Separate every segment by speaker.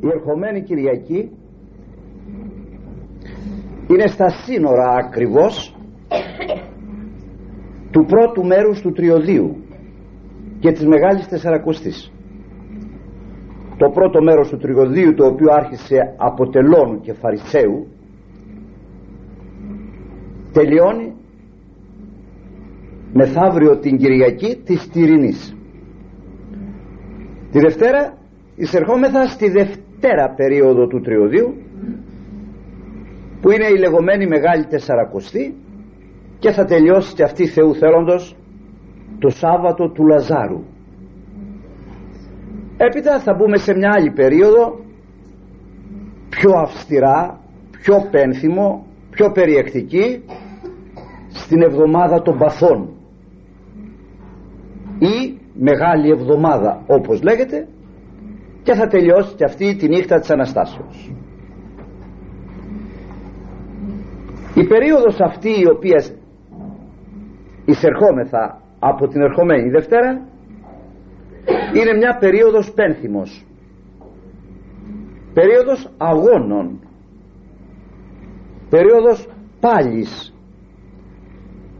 Speaker 1: η ερχομένη Κυριακή είναι στα σύνορα ακριβώς του πρώτου μέρους του τριωδίου και της Μεγάλης Τεσσαρακοστής. Το πρώτο μέρος του τριωδίου το οποίο άρχισε από τελώνου και φαρισαίου τελειώνει μεθαύριο την Κυριακή της Τυρινής. Τη Δευτέρα εισερχόμεθα στη Δευτέρα περίοδο του Τριωδίου που είναι η λεγόμενη Μεγάλη Τεσσαρακοστή και θα τελειώσει και αυτή Θεού θέλοντος το Σάββατο του Λαζάρου. Έπειτα θα μπούμε σε μια άλλη περίοδο πιο αυστηρά πιο πένθυμο πιο περιεκτική στην εβδομάδα των παθών. Ή Μεγάλη Εβδομάδα όπως λέγεται και θα τελειώσει και αυτή τη νύχτα της Αναστάσεως. Η περίοδος αυτή η οποία εισερχόμεθα από την ερχομένη Δευτέρα είναι μια περίοδος πένθυμος. Περίοδος αγώνων. Περίοδος πάλης.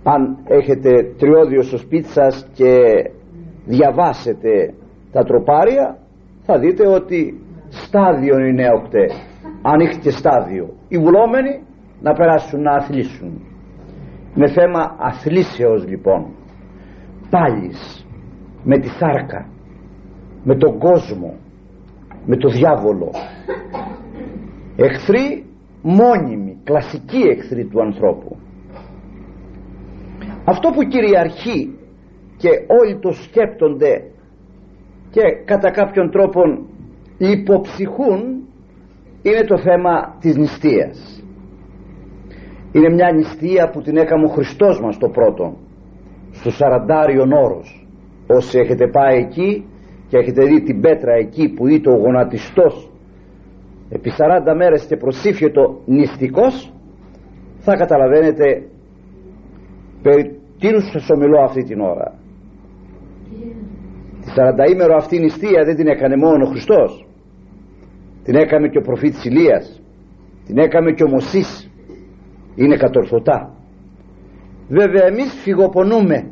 Speaker 1: Αν έχετε τριώδιο στο σπίτι σας και διαβάσετε τα τροπάρια θα δείτε ότι στάδιο είναι οκτέ. Αν έχετε στάδιο. Οι βουλόμενοι να περάσουν να αθλήσουν. Με θέμα αθλήσεως λοιπόν πάλις με τη θάρκα με τον κόσμο με το διάβολο. Εχθροί μόνιμοι κλασικοί εχθροί του ανθρώπου. Αυτό που κυριαρχεί και όλοι το σκέπτονται και κατά κάποιον τρόπο υποψυχούν είναι το θέμα της νηστείας. Είναι μια νηστεία που την έκαμε ο Χριστός μας το πρώτο στο Σαραντάριον όρος. Όσοι έχετε πάει εκεί και έχετε δει την πέτρα εκεί που ήταν ο γονατιστός επί 40 μέρες και προσήφιετο νηστικός θα καταλαβαίνετε περί τίνους σας ομιλώ αυτή την ώρα τη 40 ημερο αυτή νηστεία δεν την έκανε μόνο ο Χριστός. Την έκαμε και ο προφήτης Ηλίας. Την έκαμε και ο Μωσής. Είναι κατορθωτά. Βέβαια εμείς φυγοπονούμε.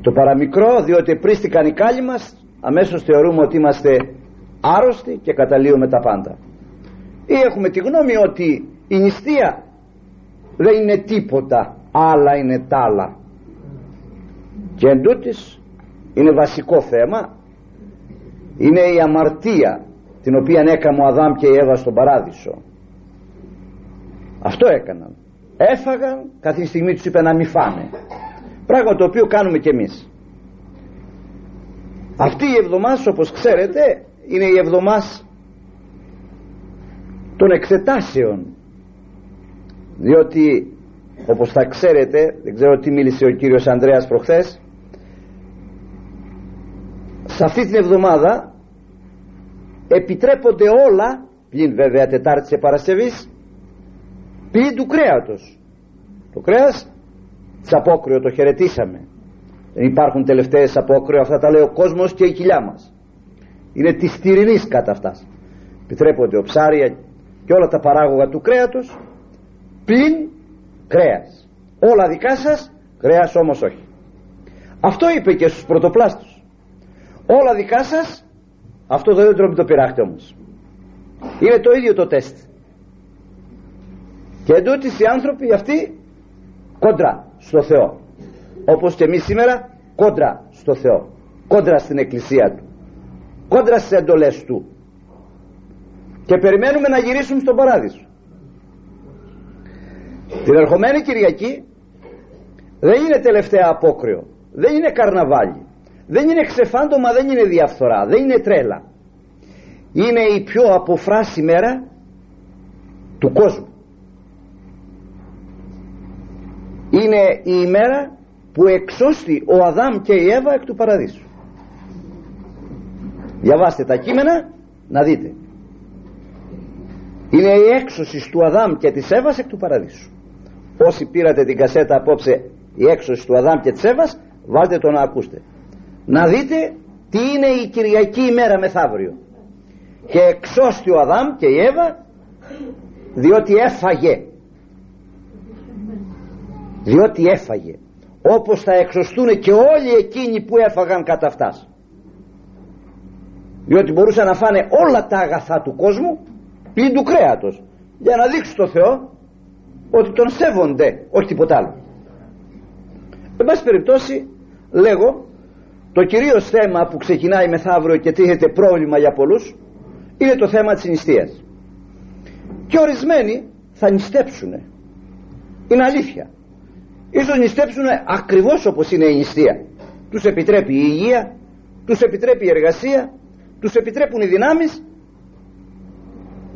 Speaker 1: Το παραμικρό διότι πρίστηκαν οι κάλλοι μας αμέσως θεωρούμε ότι είμαστε άρρωστοι και καταλύουμε τα πάντα. Ή έχουμε τη γνώμη ότι η νηστεία δεν είναι τίποτα άλλα είναι τ' άλλα. Και εν είναι βασικό θέμα. Είναι η αμαρτία την οποία έκαμε ο Αδάμ και η Εύα στον παράδεισο. Αυτό έκαναν. Έφαγαν κάθε στιγμή τους είπε να μην φάνε πράγμα το οποίο κάνουμε και εμείς. Αυτή η εβδομάδα όπως ξέρετε είναι η εβδομάδα των εξετάσεων. Διότι όπως θα ξέρετε δεν ξέρω τι μίλησε ο κύριος Ανδρέας προχθές σε αυτή την εβδομάδα επιτρέπονται όλα πλην βέβαια Τετάρτη και Παρασκευής πλην του κρέατος. Το κρέας της απόκριο το χαιρετήσαμε. Δεν υπάρχουν τελευταίες απόκριο αυτά τα λέει ο κόσμος και η κοιλιά μας. Είναι της τυρινής κατά αυτάς επιτρέπονται ο ψάρια και όλα τα παράγωγα του κρέατος πλην κρέας. Όλα δικά σας κρέας όμως όχι. Αυτό είπε και στους πρωτοπλάστους όλα δικά σας αυτό δεν τρώμε το πειράχτε όμως. Είναι το ίδιο το τεστ. Και εντούτοις οι άνθρωποι αυτοί κόντρα στο Θεό. Όπως και εμείς σήμερα κόντρα στο Θεό. Κόντρα στην εκκλησία Του. Κόντρα στις εντολές Του. Και περιμένουμε να γυρίσουμε στον παράδεισο. Την ερχομένη Κυριακή δεν είναι τελευταία απόκριο. Δεν είναι καρναβάλι δεν είναι ξεφάντωμα δεν είναι διαφθορά δεν είναι τρέλα. Είναι η πιο αποφράση μέρα του κόσμου. Είναι η ημέρα που εξώστη ο Αδάμ και η Εύα εκ του παραδείσου. Διαβάστε τα κείμενα να δείτε. Είναι η έξωση του Αδάμ και της Εύας εκ του παραδείσου. Όσοι πήρατε την κασέτα απόψε η έξωση του Αδάμ και της Εύας βάλτε το να ακούστε να δείτε τι είναι η Κυριακή ημέρα μεθαύριο. Και εξώστη ο Αδάμ και η Εύα διότι έφαγε. Διότι έφαγε. Όπως θα εξωστούν και όλοι εκείνοι που έφαγαν κατά αυτάς. Διότι μπορούσαν να φάνε όλα τα αγαθά του κόσμου πλην του κρέατος για να δείξουν στο Θεό ότι τον σέβονται όχι τίποτα άλλο. Εν πάση περιπτώσει λέγω το κυρίως θέμα που ξεκινάει μεθαύριο και τίθεται πρόβλημα για πολλούς είναι το θέμα της νηστείας. Και ορισμένοι θα νηστέψουν είναι αλήθεια. Ίσως νηστέψουν ακριβώς όπως είναι η νηστεία. Τους επιτρέπει η υγεία τους επιτρέπει η εργασία τους επιτρέπουν οι δυνάμεις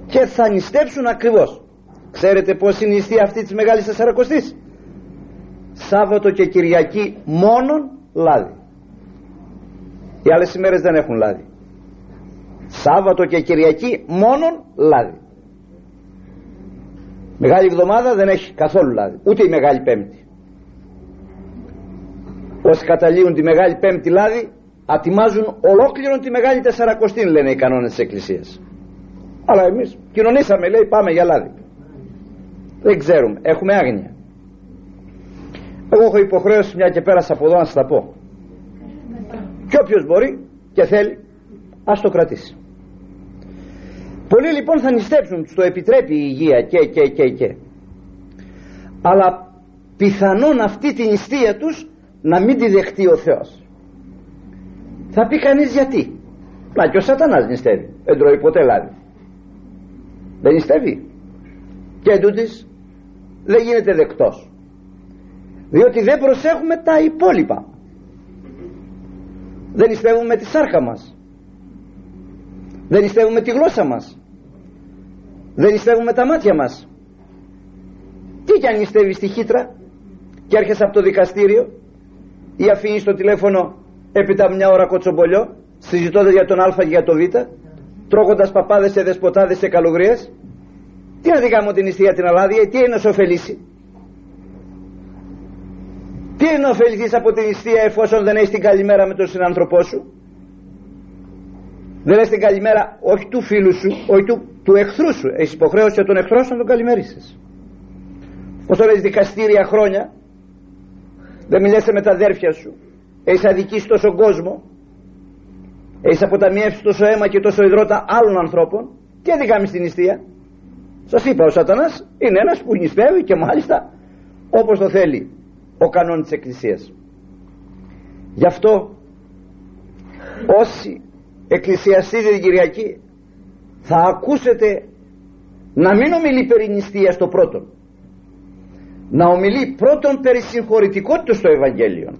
Speaker 1: και θα νηστέψουν ακριβώς. Ξέρετε πως είναι η νηστεία αυτή της Μεγάλης Τεσσαρακοστής Σάββατο και Κυριακή μόνον λάδι οι άλλες ημέρες δεν έχουν λάδι. Σάββατο και Κυριακή μόνον λάδι. Μεγάλη εβδομάδα δεν έχει καθόλου λάδι. Ούτε η Μεγάλη Πέμπτη. Όσοι καταλήγουν τη Μεγάλη Πέμπτη λάδι ατιμάζουν ολόκληρον τη Μεγάλη Τεσσαρακοστή λένε οι κανόνες της Εκκλησίας. Αλλά εμείς κοινωνήσαμε λέει πάμε για λάδι. Δεν ξέρουμε. Έχουμε άγνοια. Εγώ έχω υποχρέωση μια και πέρασα από εδώ να σας τα πω και όποιος μπορεί και θέλει ας το κρατήσει. Πολλοί λοιπόν θα νηστέψουν το επιτρέπει η υγεία και και και και. Αλλά πιθανόν αυτή την νηστεία τους να μην τη δεχτεί ο Θεός. Θα πει κανείς γιατί. Να και ο σατανάς νηστεύει. Δεν τρώει ποτέ λάδι. Δεν νηστεύει. Και εντούτοις δεν γίνεται δεκτός. Διότι δεν προσέχουμε τα υπόλοιπα δεν νηστεύουμε τη σάρκα μας. Δεν νηστεύουμε τη γλώσσα μας. Δεν νηστεύουμε τα μάτια μας. Τι κι αν νηστεύει στη χύτρα και έρχεσαι από το δικαστήριο ή αφήνεις το τηλέφωνο έπειτα μια ώρα κοτσομπολιό συζητώντα για τον Α και για τον Β τρώγοντας παπάδες σε δεσποτάδες σε καλογρίες τι να δικά μου την νηστεία την αλάδια τι είναι να σου ωφελήσει τι είναι να ωφεληθείς από την νηστεία εφόσον δεν έχεις την καλημέρα με τον συνάνθρωπό σου; Δεν έχεις την καλημέρα όχι του φίλου σου όχι του, του εχθρού σου. Έχεις υποχρέωση τον εχθρό σου να τον καλημέρισεις όσο λες δικαστήρια χρόνια δεν μιλέσαι με τα αδέρφια σου. Έχεις αδικήσει τόσο κόσμο. Έχεις αποταμιεύσει τόσο αίμα και τόσο υδρότα άλλων ανθρώπων. Τι αδικάμε στην νηστεία σας είπα ο σατανάς είναι ένας που νηστεύει και μάλιστα όπως το θέλει ο κανόν της Εκκλησίας. Γι' αυτό όσοι εκκλησιαστείτε την Κυριακή θα ακούσετε να μην ομιλεί περί νηστείας το πρώτο να ομιλεί πρώτον περί συγχωρητικότητας στο Ευαγγέλιο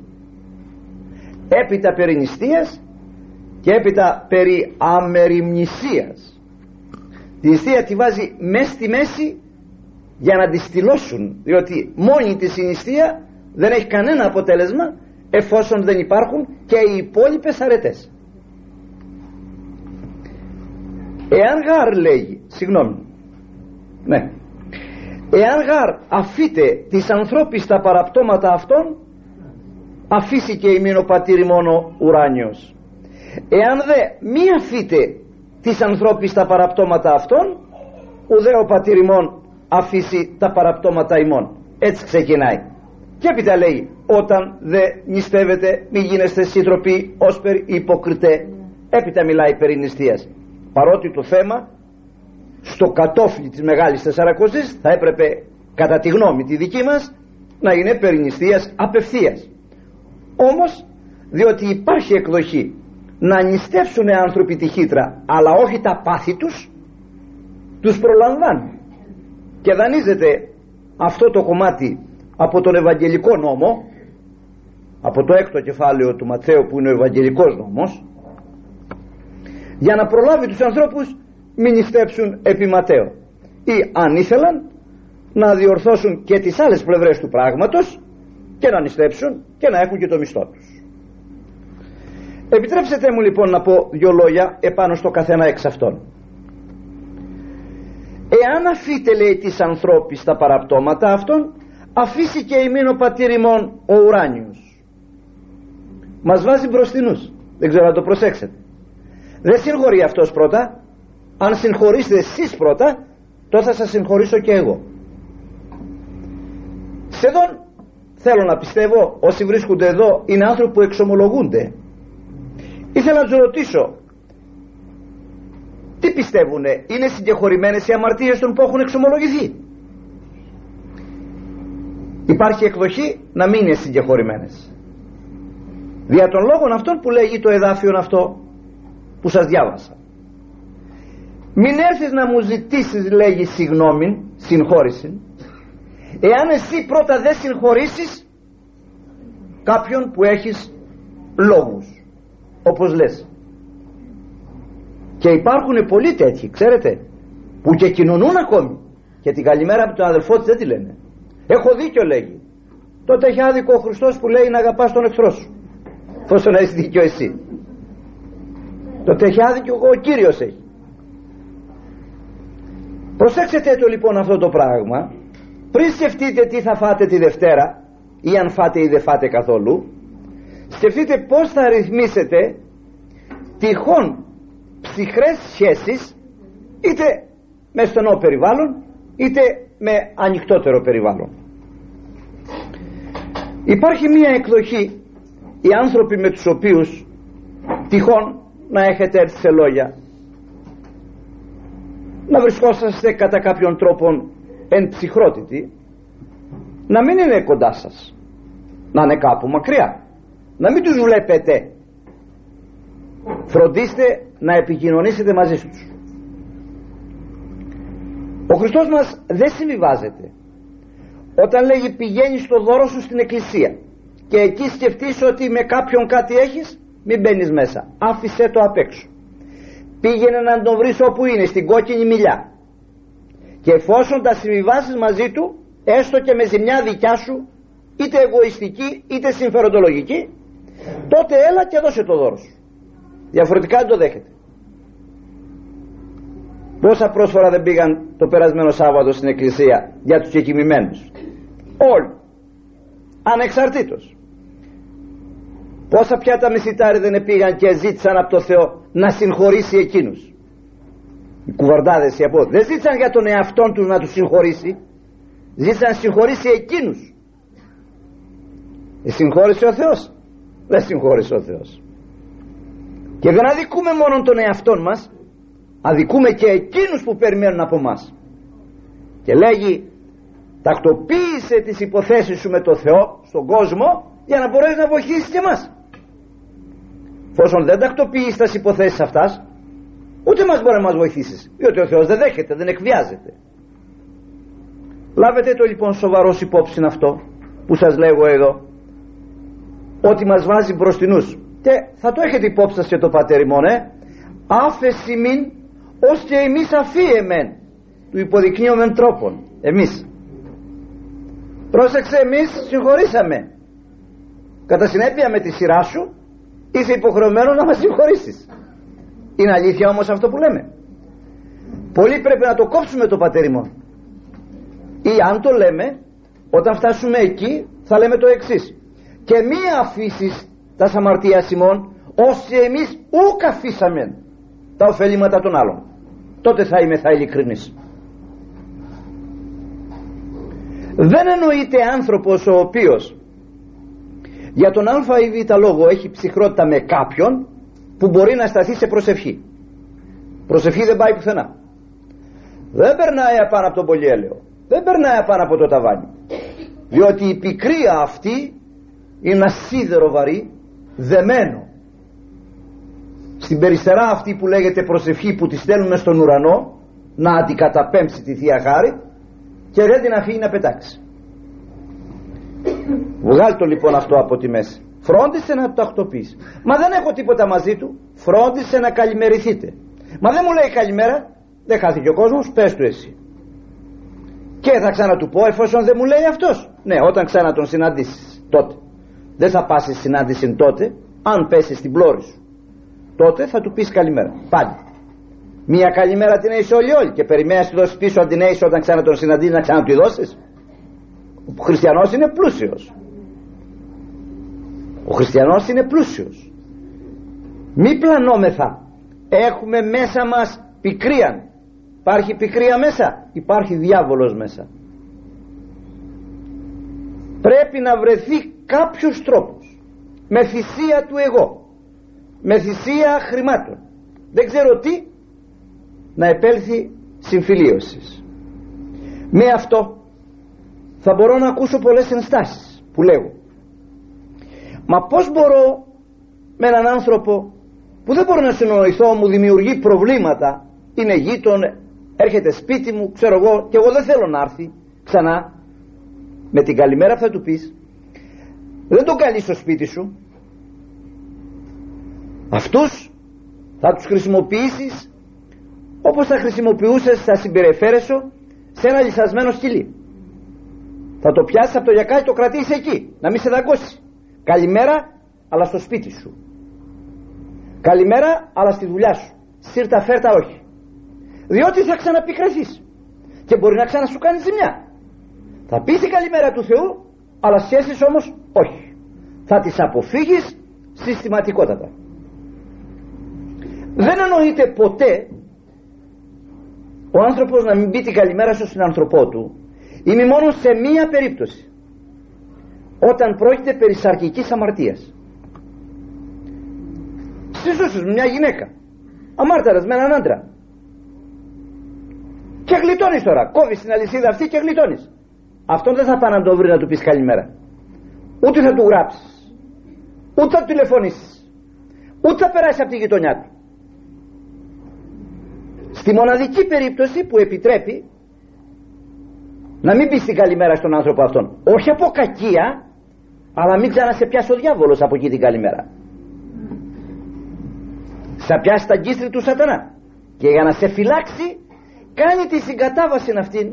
Speaker 1: έπειτα περί νηστείας και έπειτα περί αμεριμνησίας. Τη νηστεία τη βάζει μέσα στη μέση για να τη στυλώσουν διότι μόνη της η νηστεία δεν έχει κανένα αποτέλεσμα εφόσον δεν υπάρχουν και οι υπόλοιπες αρετές. Εάν γάρ λέγει συγγνώμη ναι. Εάν γάρ αφείτε τις ανθρώπεις τα παραπτώματα αυτών αφήσει και ημίν ο πατήρ μόνο ουράνιος. Εάν δε μη αφείτε τις ανθρώπεις τα παραπτώματα αυτών ουδέ ο πατήρ ημών αφήσει τα παραπτώματα ημών. Έτσι ξεκινάει και έπειτα λέει όταν δε νηστεύετε μη γίνεστε σύντροποι ως περί υποκριτέ έπειτα μιλάει περί νηστείας. Παρότι το θέμα στο κατόφλι της Μεγάλης Τεσσαρακώσης θα έπρεπε κατά τη γνώμη τη δική μας να είναι περί νηστείας απευθείας. Όμως διότι υπάρχει εκδοχή να νηστεύσουν άνθρωποι τη χύτρα αλλά όχι τα πάθη τους τους προλαμβάνουν και δανείζεται αυτό το κομμάτι από τον Ευαγγελικό νόμο από το έκτο κεφάλαιο του Ματθαίου που είναι ο Ευαγγελικός νόμος για να προλάβει τους ανθρώπους μην νηστέψουν επί Ματέο ή αν ήθελαν να διορθώσουν και τις άλλες πλευρές του πράγματος και να νηστέψουν και να έχουν και το μισθό τους. Επιτρέψτε μου λοιπόν να πω δυο λόγια επάνω στο καθένα εξ αυτών. Εάν αφείτε λέει τις ανθρώπης τα παραπτώματα αυτών αφήσει και ημίν ο πατήρ ημών ο ουράνιος. Μας βάζει μπροστινούς. Δεν ξέρω να το προσέξετε. Δεν συγχωρεί αυτός πρώτα. Αν συγχωρήσετε εσείς πρώτα τότε θα σας συγχωρήσω και εγώ. Σχεδόν θέλω να πιστεύω όσοι βρίσκονται εδώ είναι άνθρωποι που εξομολογούνται. Ήθελα να τους ρωτήσω τι πιστεύουνε είναι συγκεχωρημένες οι αμαρτίες των που έχουν εξομολογηθεί; Υπάρχει εκδοχή να μην είναι συγκεχωρημένες. Δια των λόγων αυτών που λέγει το εδάφιο αυτό που σας διάβασα μην έρθεις να μου ζητήσεις λέγει συγγνώμη συγχώρηση εάν εσύ πρώτα δεν συγχωρήσεις κάποιον που έχεις λόγους όπως λες. Και υπάρχουν πολλοί τέτοιοι ξέρετε που και κοινωνούν ακόμη. Και την καλημέρα από τον αδελφό της δεν τη λένε έχω δίκιο λέγει. Τότε έχει άδικο ο Χριστός που λέει να αγαπάς τον εχθρό σου. Πόσο να έχεις δίκιο εσύ. Τότε έχει άδικο ο Κύριος έχει. Προσέξτε το λοιπόν αυτό το πράγμα. Πριν σκεφτείτε τι θα φάτε τη Δευτέρα ή αν φάτε ή δεν φάτε καθόλου σκεφτείτε πως θα ρυθμίσετε τυχόν ψυχρές σχέσεις είτε μες στενό περιβάλλον είτε με ανοιχτότερο περιβάλλον. Υπάρχει μία εκδοχή οι άνθρωποι με τους οποίους τυχόν να έχετε έρθει σε λόγια να βρισκόσαστε κατά κάποιον τρόπο εν ψυχρότητη να μην είναι κοντά σας να είναι κάπου μακριά να μην τους βλέπετε. Φροντίστε να επικοινωνήσετε μαζί τους ο Χριστός μας δεν συμβιβάζεται. Όταν λέγει πηγαίνεις στο δώρο σου στην εκκλησία και εκεί σκεφτείς ότι με κάποιον κάτι έχεις μην μπαίνεις μέσα. Άφησέ το απ' έξω πήγαινε να τον βρεις όπου είναι στην κόκκινη μιλιά. Και εφόσον τα συμβιβάσεις μαζί του έστω και με ζημιά δικιά σου είτε εγωιστική είτε συμφεροντολογική τότε έλα και δώσε το δώρο σου. Διαφορετικά δεν το δέχεται πόσα πρόσφορα δεν πήγαν το περασμένο Σάββατο στην εκκλησία για τους κεκοιμημένους. Όλοι. Ανεξαρτήτως. Πόσα πιάτα μισητάρι δεν πήγαν και ζήτησαν από το Θεό να συγχωρήσει εκείνους. Οι κουβαρντάδες οι από δεν ζήτησαν για τον εαυτόν τους να τους συγχωρήσει. Ζήτησαν να συγχωρήσει εκείνους. Ε, συγχώρησε ο Θεός. Δεν συγχώρησε ο Θεός. Και δεν αδικούμε μόνο τον εαυτόν μας αδικούμε και εκείνους που περιμένουν από μας. Και λέγει τακτοποίησε τις υποθέσεις σου με το Θεό στον κόσμο για να μπορέσει να βοηθήσει και εμάς Φόσον δεν τακτοποιείς τις υποθέσεις αυτάς ούτε μας μπορεί να μας βοηθήσεις διότι ο Θεός δεν δέχεται, δεν εκβιάζεται. Λάβετε το λοιπόν σοβαρός υπόψη αυτό που σας λέγω εδώ ότι μας βάζει μπροστινούς. Και θα το έχετε υπόψη σας και το πατέρ ημών ε; άφεση μην ως και εμείς αφίεμεν του υποδεικνύομεν τρόπον εμείς. Πρόσεξε εμείς συγχωρήσαμε. Κατά συνέπεια με τη σειρά σου είσαι υποχρεωμένο να μας συγχωρήσεις. Είναι αλήθεια όμως αυτό που λέμε. Πολλοί πρέπει να το κόψουμε το πατέρ ημών ή αν το λέμε όταν φτάσουμε εκεί θα λέμε το εξής. Και μη αφήσεις τα σαμαρτία Σιμών όσοι εμείς ούκ αφήσαμε τα ωφελήματα των άλλων τότε θα είμαι θα ειλικρινής. Δεν εννοείται άνθρωπος ο οποίος για τον α ή β λόγο έχει ψυχρότητα με κάποιον που μπορεί να σταθεί σε προσευχή. Προσευχή δεν πάει πουθενά. Δεν περνάει απάνω από τον πολυέλαιο. Δεν περνάει απάνω από το ταβάνι. Διότι η πικρία αυτή είναι ένα σίδερο βαρύ δεμένο στην περιστερά αυτή που λέγεται προσευχή που τη στέλνουμε στον ουρανό να αντικαταπέμψει τη Θεία Χάρη και δεν την αφήνει να πετάξει. Βγάλει το λοιπόν αυτό από τη μέση. Φρόντισε να το τακτοποιήσει μα δεν έχω τίποτα μαζί του. Φρόντισε να καλημερηθείτε. Μα δεν μου λέει καλημέρα. Δεν χάθηκε ο κόσμος. Πες του εσύ. Και θα ξανά του πω εφόσον δεν μου λέει αυτός. Ναι όταν ξανά τον συναντήσεις τότε. Δεν θα πας στη συνάντηση τότε αν πέσεις στην πλώρη σου τότε θα του πεις καλημέρα. Πάλι μια καλημέρα την έχεις όλοι όλοι και περιμένεις να δώσεις πίσω αν την έχεις όταν ξανά τον συναντήσεις να ξανά του δώσεις. Ο χριστιανός είναι πλούσιος. Ο χριστιανός είναι πλούσιος. Μη πλανόμεθα. Έχουμε μέσα μας πικρία υπάρχει πικρία μέσα. Υπάρχει διάβολος μέσα. Πρέπει να βρεθεί κάποιος τρόπος. Με θυσία του εγώ με θυσία χρημάτων. Δεν ξέρω τι να επέλθει συμφιλίωσης. Με αυτό θα μπορώ να ακούσω πολλές ενστάσεις που λέγω. Μα πως μπορώ με έναν άνθρωπο που δεν μπορώ να συνοηθώ μου δημιουργεί προβλήματα είναι γείτον έρχεται σπίτι μου ξέρω εγώ και εγώ δεν θέλω να έρθει ξανά. Με την καλημέρα θα του πεις δεν τον καλείς στο σπίτι σου αυτούς θα τους χρησιμοποιήσεις όπως θα χρησιμοποιούσες θα συμπεριφέρεσαι σε ένα λυσασμένο σκυλί. Θα το πιάσεις από το γιακάκι το κρατήσεις εκεί να μην σε δαγκώσεις. Καλημέρα αλλά στο σπίτι σου. Καλημέρα αλλά στη δουλειά σου. Σύρτα φέρτα όχι. Διότι θα ξαναπικραθείς και μπορεί να ξανασου κάνει ζημιά. Θα πεις την καλημέρα του Θεού αλλά σχέσεις όμως όχι. Θα τις αποφύγεις συστηματικότατα δεν εννοείται ποτέ ο άνθρωπος να μην πει την καλημέρα σου στην ανθρωπό του. Είναι μόνο σε μία περίπτωση. Όταν πρόκειται περί σαρκικής αμαρτίας. Στις μια γυναίκα. Αμάρταρας με έναν άντρα. Και γλιτώνεις τώρα. Κόβεις την αλυσίδα αυτή και γλιτώνεις. Αυτόν δεν θα πάει να το βρει να του πεις καλημέρα. Ούτε θα του γράψεις. Ούτε θα του τηλεφωνήσεις. Ούτε θα περάσει από τη γειτονιά του στη μοναδική περίπτωση που επιτρέπει να μην πεις την καλημέρα στον άνθρωπο αυτόν. Όχι από κακία αλλά μην ξανασε πιάσει ο διάβολος από εκεί την καλημέρα. Θα πιάσει τα γκίστρι του σατανά. Και για να σε φυλάξει κάνει τη συγκατάβαση αυτήν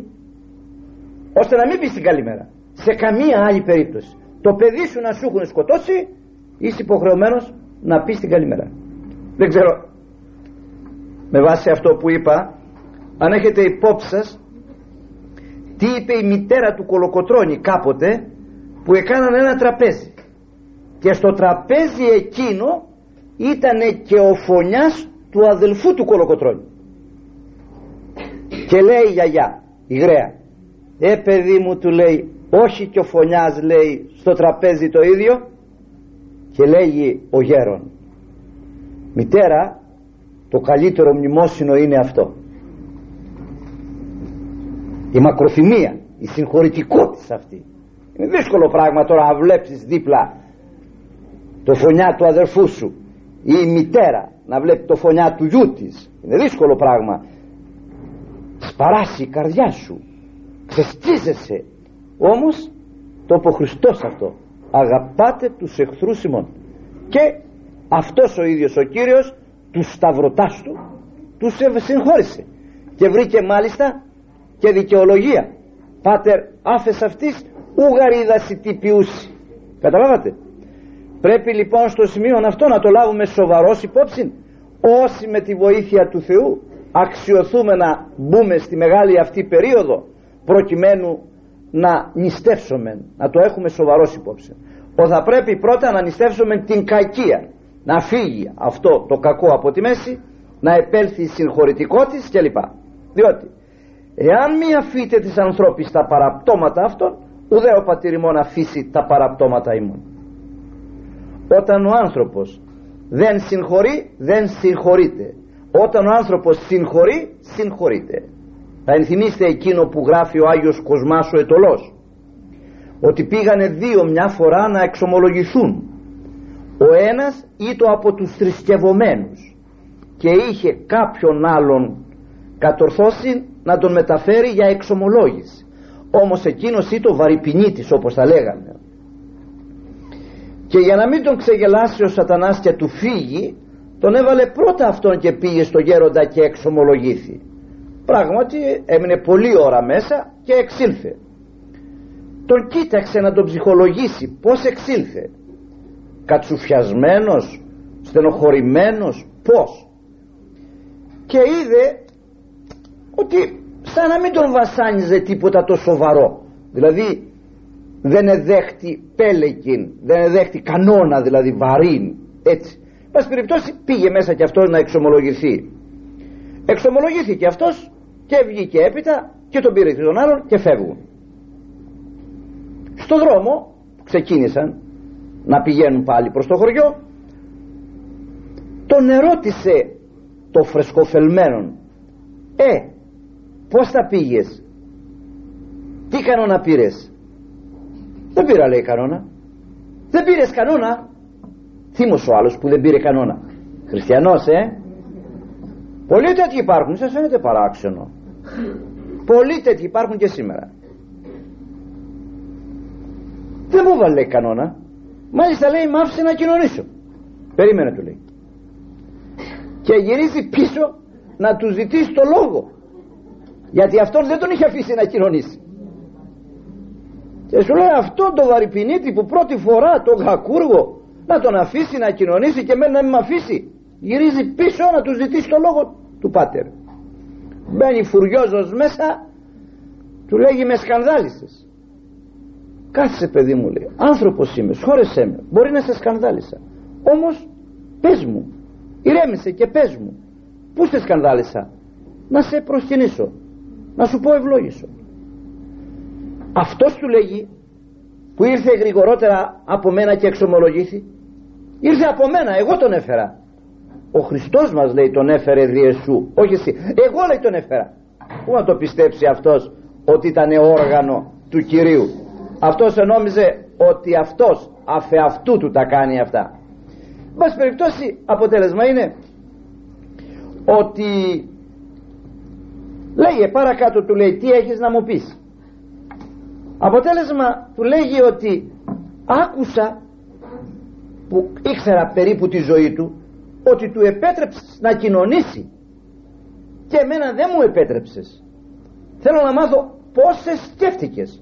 Speaker 1: ώστε να μην πεις την καλημέρα. Σε καμία άλλη περίπτωση. Το παιδί σου να σου έχουν σκοτώσει είσαι υποχρεωμένος να πεις την καλημέρα. Δεν ξέρω με βάση αυτό που είπα αν έχετε υπόψη σας τι είπε η μητέρα του Κολοκοτρώνη κάποτε που έκαναν ένα τραπέζι. Και στο τραπέζι εκείνο ήταν και ο φωνιάς του αδελφού του Κολοκοτρώνη. Και λέει η γιαγιά η γραία ε παιδί μου του λέει όχι και ο φωνιάς λέει στο τραπέζι το ίδιο και λέγει ο γέρον μητέρα το καλύτερο μνημόσυνο είναι αυτό. Η μακροθυμία η συγχωρητικότητα αυτή. Είναι δύσκολο πράγμα τώρα να βλέπεις δίπλα το φωνιά του αδερφού σου ή η μητέρα να βλέπει το φωνιά του γιού της. Είναι δύσκολο πράγμα. Σπαράσει η καρδιά σου. Ξεστίζεσαι. Όμως το είπε ο Χριστός αυτό αγαπάτε τους εχθρούς ημών. Και αυτός ο ίδιος ο Κύριος τους σταυρωτάς του τους συγχώρησε. Και βρήκε μάλιστα και δικαιολογία. Πάτερ άφες αυτής ουγαρίδαση τυπιούση καταλάβατε. Πρέπει λοιπόν στο σημείο αυτό να το λάβουμε σοβαρός υπόψη όσοι με τη βοήθεια του Θεού αξιοθούμε να μπούμε στη μεγάλη αυτή περίοδο προκειμένου να νηστεύσουμε να το έχουμε σοβαρός υπόψη. Ο θα πρέπει πρώτα να νηστεύσουμε την κακία να φύγει αυτό το κακό από τη μέση να επέλθει η συγχωρητικότης κλπ. Διότι εάν μη αφήτε της ανθρώπης τα παραπτώματα αυτών ουδέ ο πατήρ ημών αφήσει τα παραπτώματα ημών. Όταν ο άνθρωπος δεν συγχωρεί δεν συγχωρείται. Όταν ο άνθρωπος συγχωρεί συγχωρείται. Θα ενθυμίστε εκείνο που γράφει ο Άγιος Κοσμάς ο Ετωλός ότι πήγανε δύο μια φορά να εξομολογηθούν ο ένας ήτο από τους θρησκευωμένους και είχε κάποιον άλλον κατορθώσει να τον μεταφέρει για εξομολόγηση. Όμως εκείνος ήτο βαρυπινίτης όπως τα λέγανε. Και για να μην τον ξεγελάσει ο σατανάς και του φύγει τον έβαλε πρώτα αυτόν και πήγε στο γέροντα και εξομολογήθη. Πράγματι έμεινε πολλή ώρα μέσα και εξήλθε. Τον κοίταξε να τον ψυχολογήσει. Πως εξήλθε; Κατσουφιασμένος στενοχωρημένος πως και είδε ότι σαν να μην τον βασάνιζε τίποτα το σοβαρό. Δηλαδή δεν εδέχτη πέλεκιν δεν εδέχτη κανόνα δηλαδή βαρύν έτσι. Πας περιπτώσει πήγε μέσα και αυτός να εξομολογηθεί. Εξομολογήθηκε αυτός και βγήκε έπειτα και τον πήρε τον άλλον και φεύγουν. Στο δρόμο ξεκίνησαν να πηγαίνουν πάλι προς το χωριό τον ερώτησε το φρεσκοφελμένο ε πως τα πήγες τι κανόνα πήρες; Δεν πήρα λέει κανόνα δεν πήρες κανόνα θύμος ο άλλος που δεν πήρε κανόνα χριστιανός ε πολλοί τέτοιοι υπάρχουν σας φαίνεται παράξενο πολλοί τέτοιοι υπάρχουν και σήμερα δεν μου βάλε κανόνα μάλιστα λέει μ' άφησε να κοινωνήσω περίμενε του λέει. Και γυρίζει πίσω να του ζητήσει το λόγο. Γιατί αυτόν δεν τον είχε αφήσει να κοινωνήσει. Και σου λέει αυτόν το βαρυπινίτη που πρώτη φορά τον κακούργο να τον αφήσει να κοινωνήσει και εμένα να μην με αφήσει γυρίζει πίσω να του ζητήσει το λόγο του πάτερ. Μπαίνει φουριόζος μέσα του λέγει με σκανδάλισες κάθισε παιδί μου λέει άνθρωπος είμαι σχόρεσέ με μπορεί να σε σκανδάλισα. Όμως πες μου ηρέμησε και πες μου πού σε σκανδάλισα; Να σε προσκυνήσω να σου πω ευλόγησο. Αυτός του λέγει που ήρθε γρηγορότερα από μένα και εξομολογήθη ήρθε από μένα εγώ τον έφερα. Ο Χριστός μας λέει τον έφερε διεσού όχι εσύ εγώ λέει τον έφερα. Πού να το πιστέψει αυτός ότι ήταν όργανο του Κυρίου; Αυτός νόμιζε ότι αυτός αφεαυτού του τα κάνει αυτά. Μας περιπτώσει αποτέλεσμα είναι ότι λέγε παρακάτω του λέει τι έχεις να μου πεις; Αποτέλεσμα του λέγει ότι άκουσα που ήξερα περίπου τη ζωή του ότι του επέτρεψες να κοινωνήσει και εμένα δεν μου επέτρεψες. Θέλω να μάθω πόσες σκέφτηκες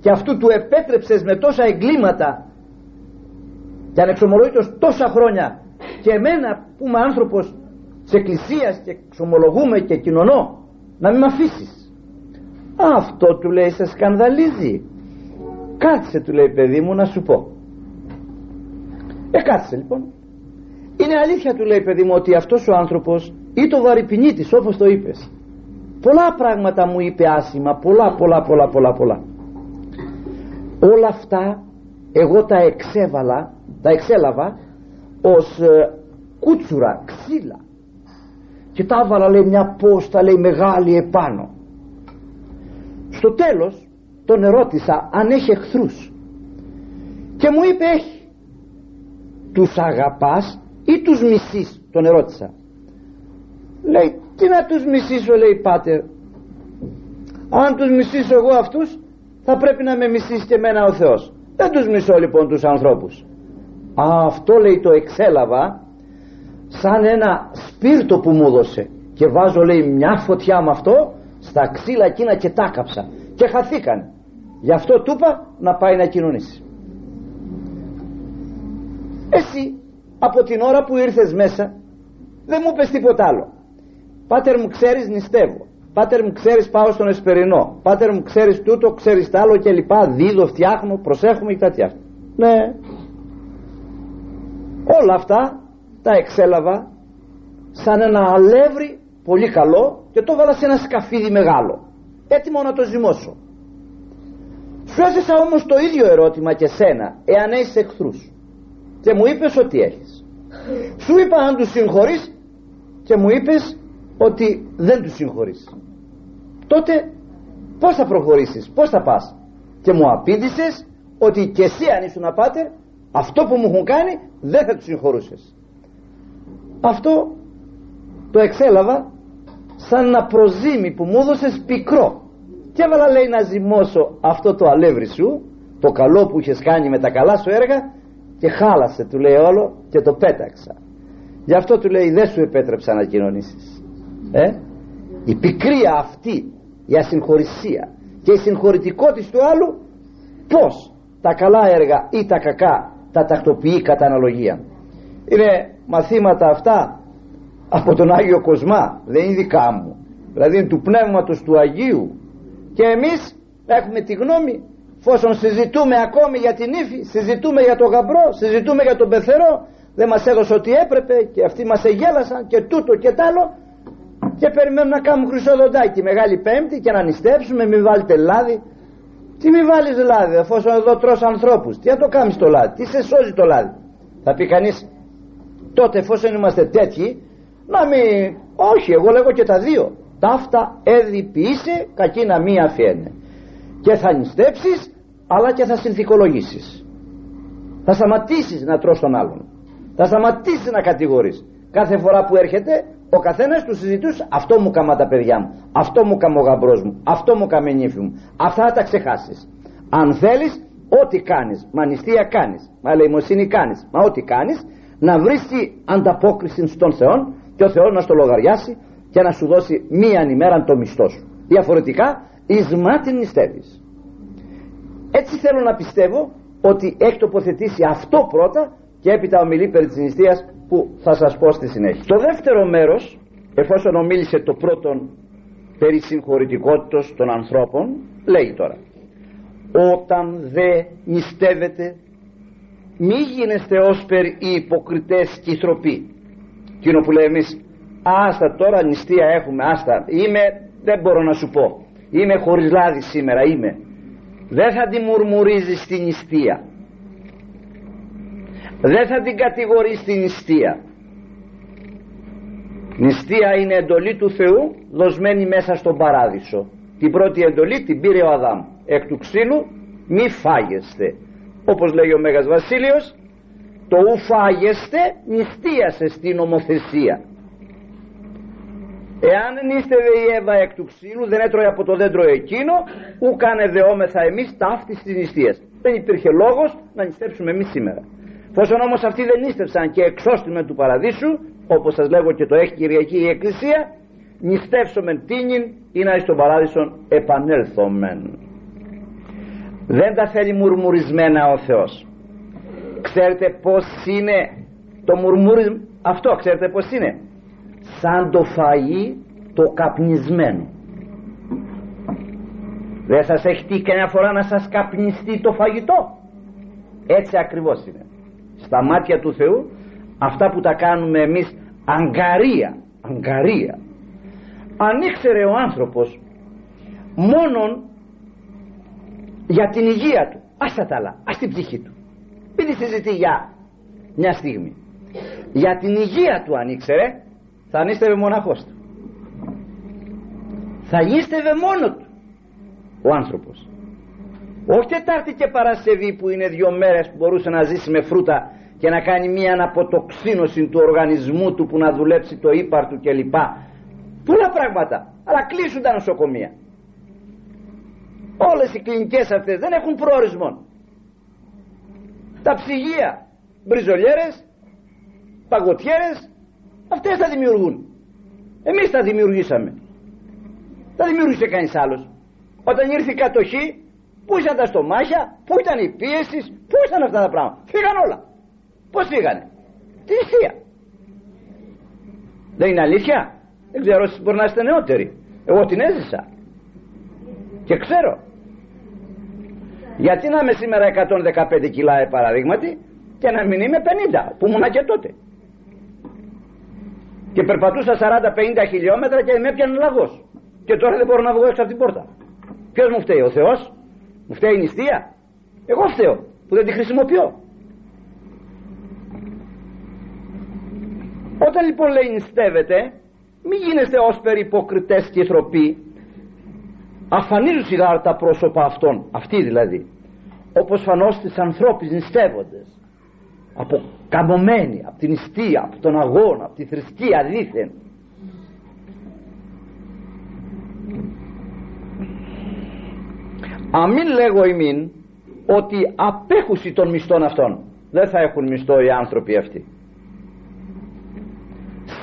Speaker 1: και αυτού του επέτρεψες με τόσα εγκλήματα και ανεξομολογήτως τόσα χρόνια. Και εμένα που είμαι άνθρωπος της εκκλησίας και εξομολογούμε και κοινωνώ να μην με αφήσεις. αυτό του λέει σε σκανδαλίζει κάτσε του λέει παιδί μου να σου πω ε κάτσε λοιπόν. Είναι αλήθεια του λέει παιδί μου ότι αυτός ο άνθρωπος ή το βαρυπινίτης όπως το είπες πολλά πράγματα μου είπε άσημα πολλά πολλά πολλά πολλά πολλά όλα αυτά εγώ τα εξέβαλα τα εξέλαβα ως ε, κούτσουρα, ξύλα. Και τα έβαλα λέει μια πόστα λέει μεγάλη επάνω. Στο τέλος τον ερώτησα αν έχει εχθρούς. Και μου είπε έχει τους αγαπάς ή τους μισείς τον ερώτησα. Λέει τι να τους μισήσω λέει πάτερ. Αν τους μισήσω εγώ αυτούς θα πρέπει να με μισήσει και εμένα ο Θεός. Δεν τους μισώ λοιπόν τους ανθρώπους. Α, αυτό λέει το εξέλαβα σαν ένα σπίρτο που μου έδωσε. Και βάζω λέει μια φωτιά με αυτό στα ξύλα εκείνα και τα κάψα και χαθήκαν. Γι' αυτό του είπα να πάει να κοινωνήσει. Εσύ από την ώρα που ήρθες μέσα δεν μου πες τίποτα άλλο. Πάτερ μου ξέρεις νηστεύω πάτερ μου ξέρεις πάω στον Εσπερινό. Πάτερ μου ξέρεις τούτο ξέρεις τ' άλλο και λοιπά. Δίδω φτιάχνω προσέχουμε και τέτοια ναι. Όλα αυτά τα εξέλαβα σαν ένα αλεύρι πολύ καλό και το βάλα σε ένα σκαφίδι μεγάλο. Έτοιμο να το ζυμώσω. Σου έθεσα όμως το ίδιο ερώτημα και σένα εάν έχεις εχθρούς. Και μου είπες ότι έχεις. Σου είπα αν τους συγχωρείς και μου είπες ότι δεν τους συγχωρείς. Τότε πως θα προχωρήσεις πως θα πας; Και μου απήντησες ότι και εσύ αν ήσουν πάτερ αυτό που μου έχουν κάνει δεν θα τους συγχωρούσες. Αυτό το εξέλαβα σαν ένα προζύμι που μου έδωσες πικρό. Και έβαλα λέει να ζυμώσω αυτό το αλεύρι σου το καλό που είχες κάνει με τα καλά σου έργα και χάλασε του λέει όλο και το πέταξα. Γι' αυτό του λέει δεν σου επέτρεψα να κοινωνήσεις ε; η πικρία αυτή η ασυγχωρησία και η συγχωρητικότητα του άλλου πως τα καλά έργα ή τα κακά τα τακτοποιεί κατά αναλογία είναι μαθήματα αυτά από τον Άγιο Κοσμά δεν είναι δικά μου. Δηλαδή είναι του Πνεύματος του Αγίου. Και εμείς έχουμε τη γνώμη φόσον συζητούμε ακόμη για την ύφη συζητούμε για τον γαμπρό συζητούμε για τον πεθερό δεν μας έδωσε ό,τι έπρεπε και αυτοί μας εγέλασαν και τούτο και τ' άλλο και περιμένουν να κάνουν χρυσοδοντάκι μεγάλη πέμπτη και να νηστεύσουμε μην βάλετε λάδι. Τι μη βάλεις λάδι εφόσον εδώ τρως ανθρώπους. Τι θα το κάνεις το λάδι τι σε σώζει το λάδι. Θα πει κανείς τότε εφόσον είμαστε τέτοιοι να μην όχι εγώ λέγω και τα δύο. Ταύτα έδιποιείσαι κακή να μη αφιένε. Και θα νηστέψεις αλλά και θα συνθηκολογήσεις. Θα σταματήσεις να τρως τον άλλον. Θα σταματήσεις να κατηγορείς. Κάθε φορά που έρχεται ο καθένας του συζητούς αυτό μου κάμα τα παιδιά μου αυτό μου κάμα ο γαμπρός μου αυτό μου κάμα η νύφη μου αυτά θα τα ξεχάσεις αν θέλεις ό,τι κάνεις μα νηστεία κάνεις μα ελεημοσύνη κάνεις μα ό,τι κάνεις να βρεις ανταπόκριση στον Θεό και ο Θεός να στο λογαριάσει και να σου δώσει μία ημέρα το μισθό σου. Διαφορετικά εις μάτιν νηστεύεις. Έτσι θέλω να πιστεύω ότι έχει τοποθετήσει αυτό πρώτα και έπειτα ομιλεί περί της νηστείας που θα σας πω στη συνέχεια. Το δεύτερο μέρος εφόσον ομίλησε το πρώτο περί συγχωρητικότητος των ανθρώπων λέει τώρα όταν δε νηστεύετε μη γίνεστε ως περ οι υποκριτές και οι θροποί εκείνο που λέει εμείς άστα τώρα νηστεία έχουμε άστα είμαι δεν μπορώ να σου πω είμαι χωρίς λάδι σήμερα είμαι. Δεν θα τη μουρμουρίζεις στην νηστεία δεν θα την κατηγορείς στην νηστεία. Νηστεία είναι εντολή του Θεού δοσμένη μέσα στον παράδεισο. Την πρώτη εντολή την πήρε ο Αδάμ. Εκ του ξύλου μη φάγεστε. Όπως λέει ο Μέγας Βασίλειος το ου φάγεστε νηστείασε στην ομοθεσία εάν νήστευε η Εύα εκ του ξύλου δεν έτρωε από το δέντρο εκείνο ου κάνε δεόμεθα εμείς ταύτη της νηστείας δεν υπήρχε λόγος να νηστέψουμε εμείς σήμερα Φόσον όμως αυτοί δεν νήστευσαν και εξώστημεν του παραδείσου όπως σας λέγω και το έχει Κυριακή η Εκκλησία νηστεύσομεν τίνιν ή να εις τον παράδεισον επανέλθομεν. Δεν τα θέλει μουρμουρισμένα ο Θεός. Ξέρετε πως είναι το μουρμούρισμα; Αυτό ξέρετε πως είναι; Σαν το φαΐ το καπνισμένο. Δεν σας έχει τύχει κανένα φορά να σας καπνιστεί το φαγητό; Έτσι ακριβώς είναι στα μάτια του Θεού αυτά που τα κάνουμε εμείς αγκαρία αγκαρία. Αν ήξερε ο άνθρωπος μόνον για την υγεία του άστα τα άλλα, ας την ψυχή του. Μην συζητεί για μια στιγμή. Για την υγεία του αν ήξερε θα νήστευε μοναχός του. Θα νήστευε μόνο του ο άνθρωπος. Όχι Τετάρτη και Παρασκευή που είναι δύο μέρες που μπορούσε να ζήσει με φρούτα και να κάνει μια αναποτοξίνωση του οργανισμού του που να δουλέψει το ύπαρ του κλπ. Πολλά πράγματα. Αλλά κλείσουν τα νοσοκομεία. Όλες οι κλινικές αυτές δεν έχουν προορισμό. Τα ψυγεία, μπριζολιέρες, παγωτιέρες, αυτές τα δημιουργούν. Εμείς τα δημιουργήσαμε. Τα δημιούργησε κανείς άλλος. Όταν ήρθε η κατοχή, πού ήταν τα στομάχια, πού ήταν η πίεση, πού ήταν αυτά τα πράγματα. Φύγαν όλα. Πώς φύγανε; Τη νηστεία. Δεν είναι αλήθεια; Δεν ξέρω όσοι μπορεί να είστε νεότεροι. Εγώ την έζησα. Και ξέρω. Γιατί να είμαι σήμερα 115 κιλά ε, παραδείγματι και να μην είμαι 50 που ήμουν και τότε. Και περπατούσα 40-50 χιλιόμετρα και με έπιανε λαγός. Και τώρα δεν μπορώ να βγω έξω από την πόρτα. Ποιος μου φταίει, ο Θεός; Μου φταίει η νηστεία; Εγώ φταίω που δεν τη χρησιμοποιώ. Όταν λοιπόν λέει νηστεύετε, μην γίνεστε ως περιποκριτές και θροποί. Αφανίζουν σιγά τα πρόσωπα αυτών, αυτοί δηλαδή, όπως φανώς τις ανθρώπους νηστεύοντες, από καμωμένοι, από την νηστεία, από τον αγώνα, από τη θρησκεία δίθεν. Αμήν λέγω ημίν ότι απέχουσι των μισθών αυτών δεν θα έχουν μισθό οι άνθρωποι αυτοί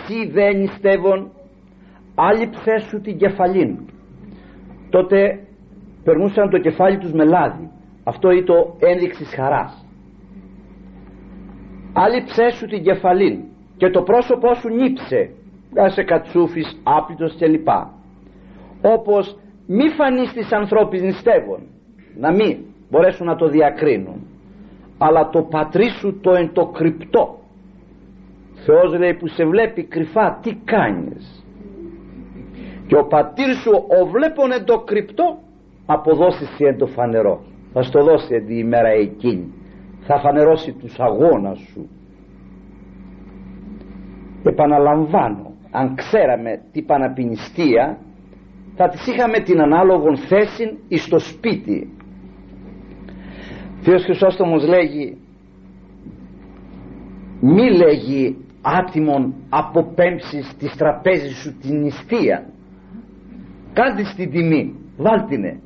Speaker 1: εσύ δεν νηστεύων άλυψέ σου την κεφαλήν τότε περνούσαν το κεφάλι τους με λάδι. Αυτό είναι το ένδειξη χαράς. Άλυψέ σου την κεφαλήν και το πρόσωπό σου νύψε. Σε κατσούφις, άπλητος κλπ. Όπως μη φανείς τις ανθρώπης νηστεύων να μην μπορέσουν να το διακρίνουν. Αλλά το πατρί σου το εν το κρυπτό Θεός λέει που σε βλέπει κρυφά τι κάνεις; Και ο πατήρ σου ο βλέπον εν το κρυπτό αποδώσεις εν το φανερό. Θα στο δώσει εν τη ημέρα εκείνη. Θα φανερώσει τους αγώνας σου. Επαναλαμβάνω αν ξέραμε τι παναπινιστία θα τις είχαμε την ανάλογον θέση εις το σπίτι. Θεός Χρυσόστομος λέγει μη λέγει άτιμον αποπέμψεις της τραπέζης σου την νηστεία. Κάντε στην τιμή βάλτινε.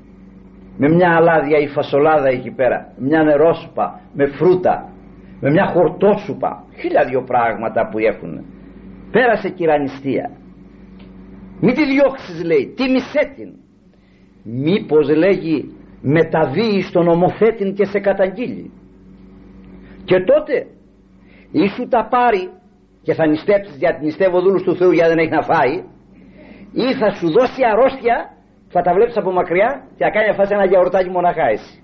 Speaker 1: Με μια αλάδια ή φασολάδα εκεί πέρα μια νερόσουπα με φρούτα με μια χορτόσουπα. Χίλια δυο πράγματα που έχουν. Πέρασε κυρανιστία. Μη τη διώξεις λέει τίμησέ την μήπως λέγει μεταβείς στον ομοθέτην και σε καταγγείλει. Και τότε ή σου τα πάρει και θα νηστέψεις για την νηστεύω δούλους του Θεού για δεν έχει να φάει ή θα σου δώσει αρρώστια θα τα βλέπεις από μακριά και θα κάνει φάση ένα γιαουρτάκι μοναχά εσύ.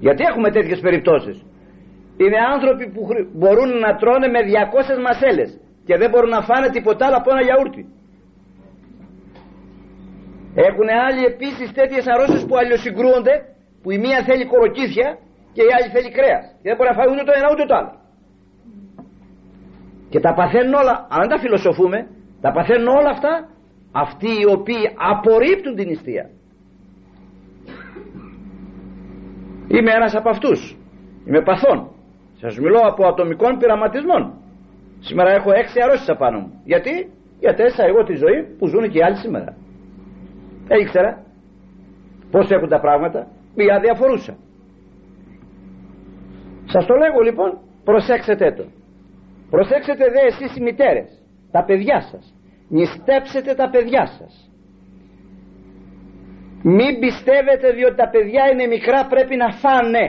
Speaker 1: Γιατί έχουμε τέτοιες περιπτώσεις. Είναι άνθρωποι που μπορούν να τρώνε με 200 μασέλες και δεν μπορούν να φάνε τίποτα άλλο από ένα γιαούρτι. Έχουν άλλοι επίσης τέτοιες αρρώστιες που αλλιωσυγκρούονται που η μία θέλει κοροκύθια και η άλλη θέλει κρέας. Και δεν μπορεί να φάει ούτε το ένα ούτε το άλλο και τα παθαίνουν όλα αν δεν τα φιλοσοφούμε τα παθαίνουν όλα αυτά αυτοί οι οποίοι απορρίπτουν την νηστεία. Είμαι ένας από αυτούς. Είμαι παθών σας μιλώ από ατομικών πειραματισμών. Σήμερα έχω έξι αρρώστιες απάνω μου. Γιατί; Γιατί έσα εγώ τη ζωή που ζουν και οι άλλοι σήμερα. Δεν ήξερα. Πως έχουν τα πράγματα. Ή αδιαφορούσα σας το λέγω λοιπόν προσέξετε το προσέξετε δε εσείς οι μητέρες τα παιδιά σας. Νηστέψετε τα παιδιά σας. Μην πιστεύετε διότι τα παιδιά είναι μικρά πρέπει να φάνε.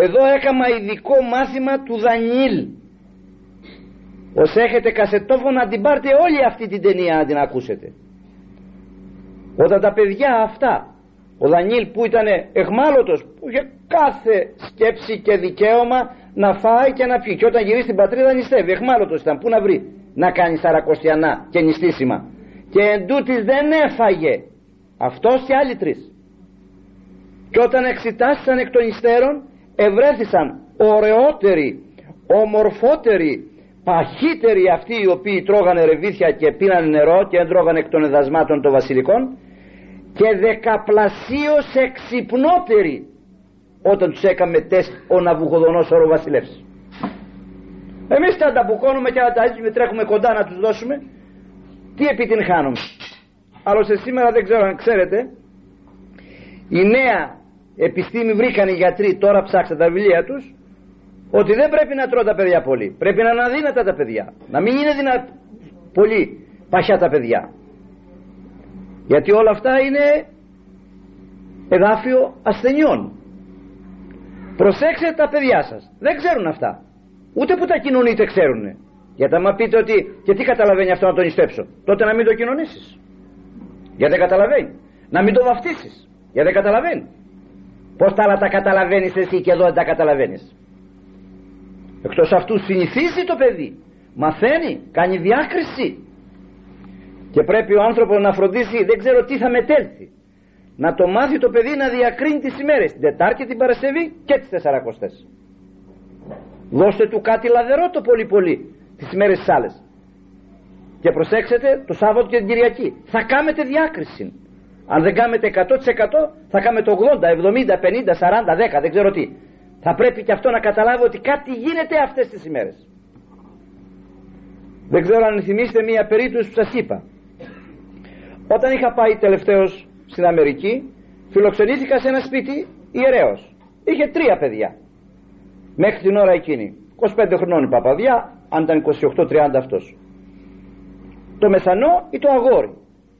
Speaker 1: Εδώ έκανα ειδικό μάθημα του Δανιήλ. Ως έχετε κασετόφωνα την πάρτε όλη αυτή την ταινία να την ακούσετε. Όταν τα παιδιά αυτά ο Δανιήλ που ήταν εχμάλωτος που είχε κάθε σκέψη και δικαίωμα να φάει και να πιει. Και όταν γυρίσει στην πατρίδα νηστεύει. Εχμάλωτος ήταν. Που να βρει; Να κάνει σαρακοστιανά και νηστίσιμα. Και εν δεν έφαγε. Αυτός και άλλοι τρεις. Και όταν εξητάστησαν εκ των υστέρων ευρέθησαν ωραιότεροι ομορφότεροι παχύτεροι αυτοί οι οποίοι τρώγανε ρεβίθια και πίνανε νερό και έντρωγαν εκ των εδασμάτων των βασιλικών και δεκαπλασίως εξυπνότεροι όταν τους έκαμε τεστ ο Ναβουχοδονός ο βασιλεύς εμείς τα ανταποκώνουμε και τα με τρέχουμε κοντά να τους δώσουμε. Τι επιτυγχάνουμε; Άλλωστε σήμερα δεν ξέρω αν ξέρετε η νέα επιστήμη βρήκαν οι γιατροί τώρα ψάξαν τα βιβλία τους ότι δεν πρέπει να τρώω τα παιδιά πολύ. Πρέπει να είναι αδύνατα τα παιδιά. Να μην είναι δυνα... πολύ παχιά τα παιδιά γιατί όλα αυτά είναι εδάφιο ασθενειών. Προσέξτε τα παιδιά σας. Δεν ξέρουν αυτά. Ούτε που τα κοινωνείτε ξέρουν γιατί άμα πείτε ότι και τι καταλαβαίνει αυτό να τον ιστέψω τότε να μην το κοινωνήσεις. Γιατί δεν καταλαβαίνει. Να μην το βαφτίσεις. Γιατί δεν καταλαβαίνει. Πως τα άλλα τα καταλαβαίνεις εσύ και εδώ δεν τα καταλαβαίνεις. Εκτός αυτού συνηθίζει το παιδί. Μαθαίνει, κάνει διάκριση και πρέπει ο άνθρωπος να φροντίσει δεν ξέρω τι θα μετέλθει. Να το μάθει το παιδί να διακρίνει τις ημέρες την Τετάρτη την Παρασκευή και τις Τεσσαρακοστές. Δώστε του κάτι λαδερό το πολύ πολύ τις ημέρες τις άλλες. Και προσέξτε το Σάββατο και την Κυριακή. Θα κάνετε διάκριση. Αν δεν κάνετε 100% θα κάνετε 80, 70, 50, 40, 10 δεν ξέρω τι. Θα πρέπει και αυτό να καταλάβει ότι κάτι γίνεται αυτές τις ημέρες. Δεν ξέρω αν θυμίστε μία περίπτωση που σας είπα όταν είχα πάει τελευταίως στην Αμερική φιλοξενήθηκα σε ένα σπίτι ιερέως. Είχε τρία παιδιά. Μέχρι την ώρα εκείνη 25 χρονών η παπαδιά αν ήταν 28-30 αυτός. Το μεσανό ή το αγόρι.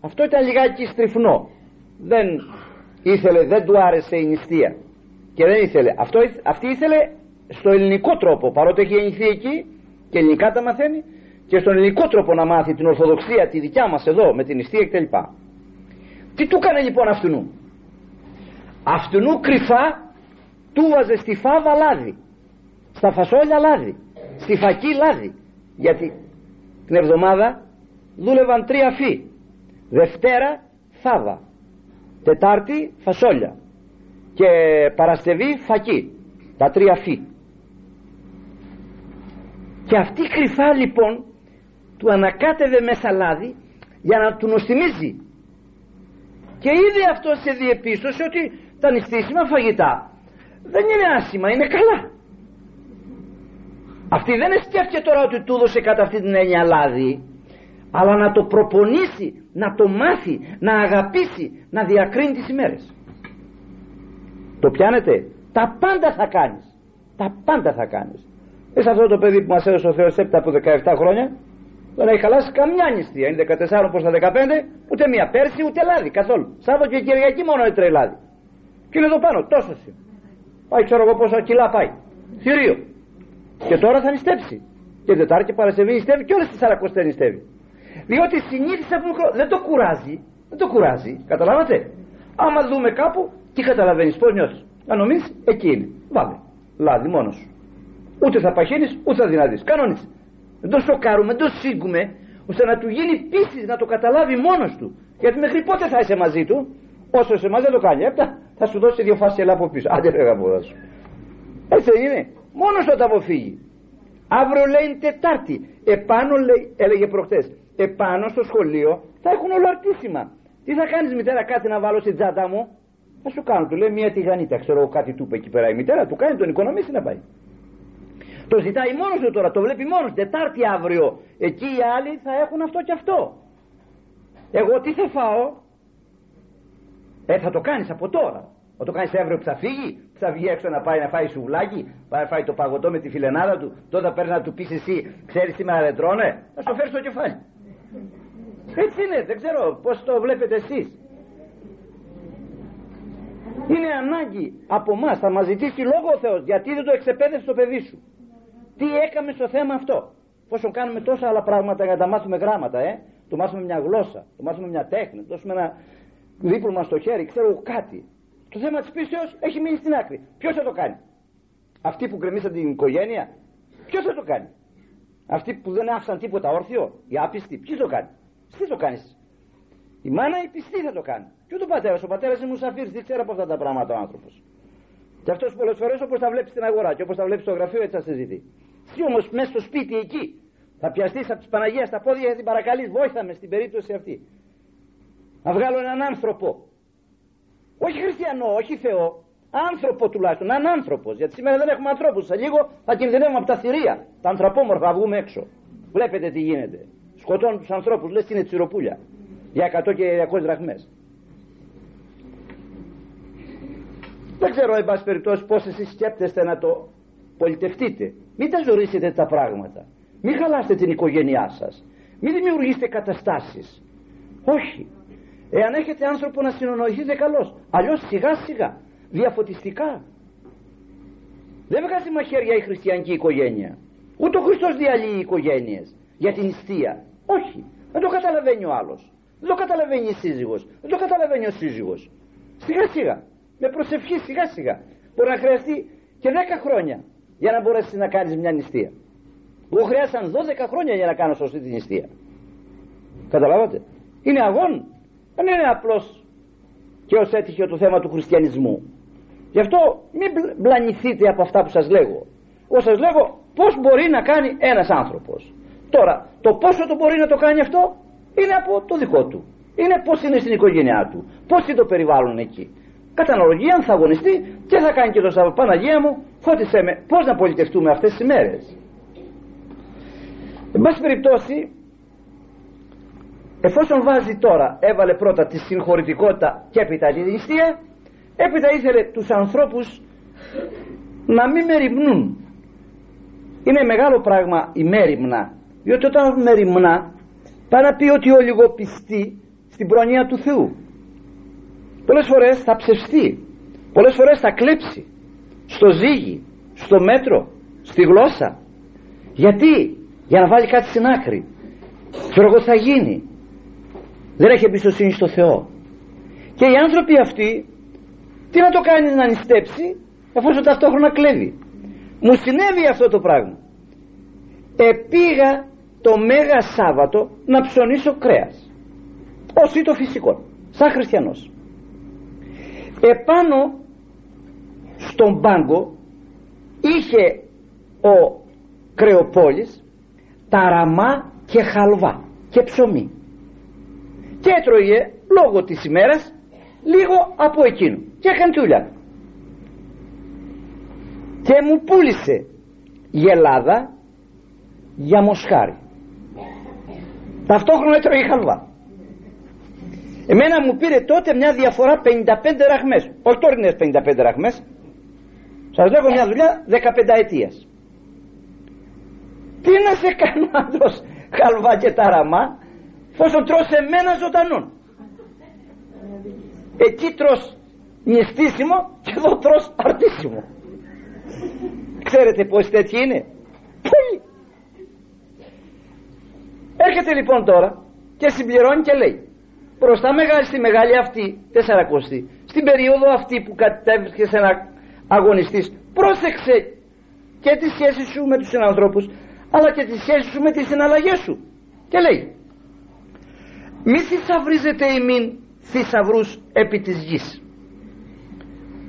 Speaker 1: Αυτό ήταν λιγάκι στριφνό. Δεν ήθελε δεν του άρεσε η νηστεία. Και δεν ήθελε. Αυτό, αυτή ήθελε στο ελληνικό τρόπο. Παρότι έχει γεννηθεί εκεί και ελληνικά τα μαθαίνει και στον ελληνικό τρόπο να μάθει την Ορθοδοξία τη δικιά μας εδώ με την νηστεία κτλ τι του έκανε λοιπόν αυτού αυτού κρυφά του βάζε στη φάβα λάδι στα φασόλια λάδι στη φακή λάδι. Γιατί την εβδομάδα δούλευαν τρία φύ Δευτέρα θάβα Τετάρτη φασόλια και Παρασκευή φακή τα τρία φύ και αυτή κρυφά λοιπόν του ανακάτευε μέσα λάδι για να του νοστιμίζει. Και είδε αυτό σε διεπίστωση ότι τα νηστίσιμα φαγητά δεν είναι άσχημα, είναι καλά. Αυτή δεν σκέφτηκε τώρα ότι του έδωσε κατά αυτή την έννοια λάδι αλλά να το προπονήσει να το μάθει, να αγαπήσει να διακρίνει τις ημέρες. Το πιάνετε; Τα πάντα θα κάνεις. Τα πάντα θα κάνεις. Είσαι αυτό το παιδί που μας έδωσε ο Θεός έπειτα από 17 χρόνια; Δεν έχει χαλάσει καμιά νηστεία. Είναι 14 προς τα 15, ούτε μία πέρσι ούτε λάδι καθόλου. Σάββατο και Κυριακή μόνο έτρεε λάδι. Και είναι εδώ πάνω, τόσο είναι. Πάει ξέρω εγώ πόσα κιλά πάει. Θηρίο. Και τώρα θα νηστέψει. Και Τετάρτη και Παρασκευή νηστεύει και όλες τις Σαρακοστές νηστεύει. Διότι συνήθισε από μικρό. Δεν το κουράζει. Δεν το κουράζει. Καταλάβατε; Άμα δούμε κάπου, τι καταλαβαίνεις, πώς νιώθεις. Να νομίζεις, εκεί είναι. Βάλε. Λάδι μόνος σου. Ούτε θα παχύνεις, ούτε θα δυνατείς. Κανόνισε. Δεν το σοκάρουμε, δεν το σύγκουμε, ώστε να του γίνει πίστη να το καταλάβει μόνος του. Γιατί μέχρι πότε θα είσαι μαζί του, όσο είσαι μαζί δεν το κάνει. Έπτα θα σου δώσει δύο φάσει ελά από πίσω. Άντε φεύγα από σου. Έτσι δεν είναι. Μόνος όταν αποφύγει. Αύριο λέει είναι Τετάρτη. Επάνω λέει, έλεγε προχτές, επάνω στο σχολείο θα έχουν όλο αρτήσιμα. Τι θα κάνεις μητέρα κάτι να βάλω στην τσάντα μου; Θα σου κάνω, του λέει μια τηγανίτα, ξέρω κάτι του είπε εκεί πέρα η μητέρα, του κάνει τον οικονομήσει να πάει. Το ζητάει μόνος του τώρα, το βλέπει μόνος του. Τετάρτη αύριο. Εκεί οι άλλοι θα έχουν αυτό και αυτό. Εγώ τι θα φάω; Ε, θα το κάνεις από τώρα. Θα το κάνεις αύριο που θα φύγει, που θα βγει έξω να πάει να φάει σουβλάκι, πάει να φάει το παγωτό με τη φιλενάδα του. Τότε θα παίρνεις να του πεις εσύ, ξέρεις σήμερα δεν τρώνε; Θα σου φέρει το κεφάλι. Έτσι είναι, δεν ξέρω πώς το βλέπετε εσείς. Είναι ανάγκη από εμάς, θα μας ζητήσει λόγο ο Θεός, γιατί δεν το εξεπέδευε στο παιδί σου; Τι έκαμε στο θέμα αυτό; Πόσο κάνουμε τόσα άλλα πράγματα για να τα μάθουμε γράμματα, ε; Το μάθουμε μια γλώσσα, το μάθουμε μια τέχνη, το δώσουμε ένα δίπλωμα στο χέρι, ξέρω κάτι. Το θέμα της πίστεως έχει μείνει στην άκρη. Ποιος θα το κάνει; Αυτοί που γκρεμίσαν την οικογένεια, ποιος θα το κάνει; Αυτοί που δεν άφησαν τίποτα όρθιο, οι άπιστοι, ποιο το κάνει. Τι το κάνεις; Η μάνα η πιστή θα το κάνει. Και ο πατέρας. Ο πατέρας είναι μουσαφίρς, δεν ξέρει από αυτά τα πράγματα ο άνθρωπος. Και αυτός πολλές φορές όπως τα βλέπεις στην αγορά και όπως τα βλέπεις στο γραφείο έτσι θα συζητεί. Εσύ όμως μέσα στο σπίτι εκεί θα πιαστείς από τη Παναγίας στα πόδια και την παρακαλείς, βόηθα μες στην περίπτωση αυτή. Να βγάλω έναν άνθρωπο. Όχι χριστιανό, όχι Θεό. Άνθρωπο τουλάχιστον, έναν άνθρωπος. Γιατί σήμερα δεν έχουμε ανθρώπους. Σε λίγο θα κινδυνεύουμε από τα θηρία. Τα ανθρωπόμορφα θα βγούμε έξω. Βλέπετε τι γίνεται. Σκοτώνουν τους ανθρώπους, λες είναι τσιροπούλια. Για 100 και 200 δραχμές. Δεν ξέρω, εν πάση περιπτώσει, πώς εσείς σκέπτεστε να το πολιτευτείτε. Μην τα ζωρίσετε τα πράγματα. Μην χαλάσετε την οικογένειά σας. Μην δημιουργήσετε καταστάσεις. Όχι. Εάν έχετε άνθρωπο να συνονοηθείτε καλώς. Αλλιώς σιγά σιγά, διαφωτιστικά. Δεν βγάζει μαχαίρια η χριστιανική οικογένεια. Ούτε ο Χριστός διαλύει οικογένειες για την νηστεία. Όχι. Δεν το καταλαβαίνει ο άλλος. Δεν το καταλαβαίνει η σύζυγος. Δεν το καταλαβαίνει ο σύζυγος. Σιγά σιγά με προσευχή σιγά σιγά. Μπορεί να χρειαστεί και 10 χρόνια για να μπορέσεις να κάνεις μια νηστεία. Εγώ χρειάστηκαν 12 χρόνια για να κάνω σωστή την νηστεία. Καταλάβατε; Είναι αγών. Δεν είναι απλώς και ως έτυχε το θέμα του χριστιανισμού. Γι' αυτό μην μπλανηθείτε από αυτά που σας λέγω. Εγώ σας λέγω πώς μπορεί να κάνει ένας άνθρωπος. Τώρα, το πόσο το μπορεί να το κάνει αυτό είναι από το δικό του. Είναι πώς είναι στην οικογένειά του. Πώς είναι το περιβάλλον εκεί. Κατά αναλογία θα αγωνιστεί και θα κάνει και το Σαββατό. Παναγία μου, φώτισε με πώς να πολιτευτούμε αυτές τις μέρες; Εν πάση περιπτώσει, εφόσον βάζει τώρα, έβαλε πρώτα τη συγχωρητικότητα και έπειτα τη νηστεία, έπειτα ήθελε τους ανθρώπους να μην μεριμνούν. Είναι μεγάλο πράγμα η μέρημνα, διότι όταν μεριμνά, πάει να πει ότι ο λιγοπιστή στην προνοία του Θεού πολλές φορές θα ψευστεί. Πολλές φορές θα κλέψει. Στο ζύγι, στο μέτρο στη γλώσσα. Γιατί; Για να βάλει κάτι στην άκρη. Ξέρω εγώ θα γίνει. Δεν έχει εμπιστοσύνη στο Θεό. Και οι άνθρωποι αυτοί τι να το κάνει να νηστέψει εφόσον ταυτόχρονα κλέβει. Μου συνέβη αυτό το πράγμα. Επήγα το Μέγα Σάββατο να ψωνίσω κρέας. Ως το φυσικό. Σαν χριστιανός επάνω στον πάγκο είχε ο κρεοπόλης ταραμά και χαλβά και ψωμί. Και έτρωγε λόγω της ημέρας λίγο από εκείνο και έκανε δουλειά και μου πούλησε γελάδα για μοσχάρι. Ταυτόχρονα έτρωγε χαλβά εμένα μου πήρε τότε μια διαφορά 55 ραχμές. Όχι τωρινές 55 ραχμές. Σας λέγω μια δουλειά 15 ετίας τι να σε κάνω άντρος χαλβά και ταραμά φόσον τρως εμένα ζωντανόν. Εκεί τρως νηστίσιμο και εδώ τρως αρτίσιμο. Ξέρετε πως τέτοιοι είναι; Πολύ έρχεται λοιπόν τώρα και συμπληρώνει και λέει μπροστά μεγάλη, στη μεγάλη αυτή τεσσαρακοστή στην περίοδο αυτή που κατέβηκες να αγωνιστείς πρόσεξε και τη σχέση σου με τους συνανθρώπους αλλά και τη σχέση σου με τις συναλλαγές σου. Και λέει μη θησαυρίζετε ημίν θησαυρούς επί της γης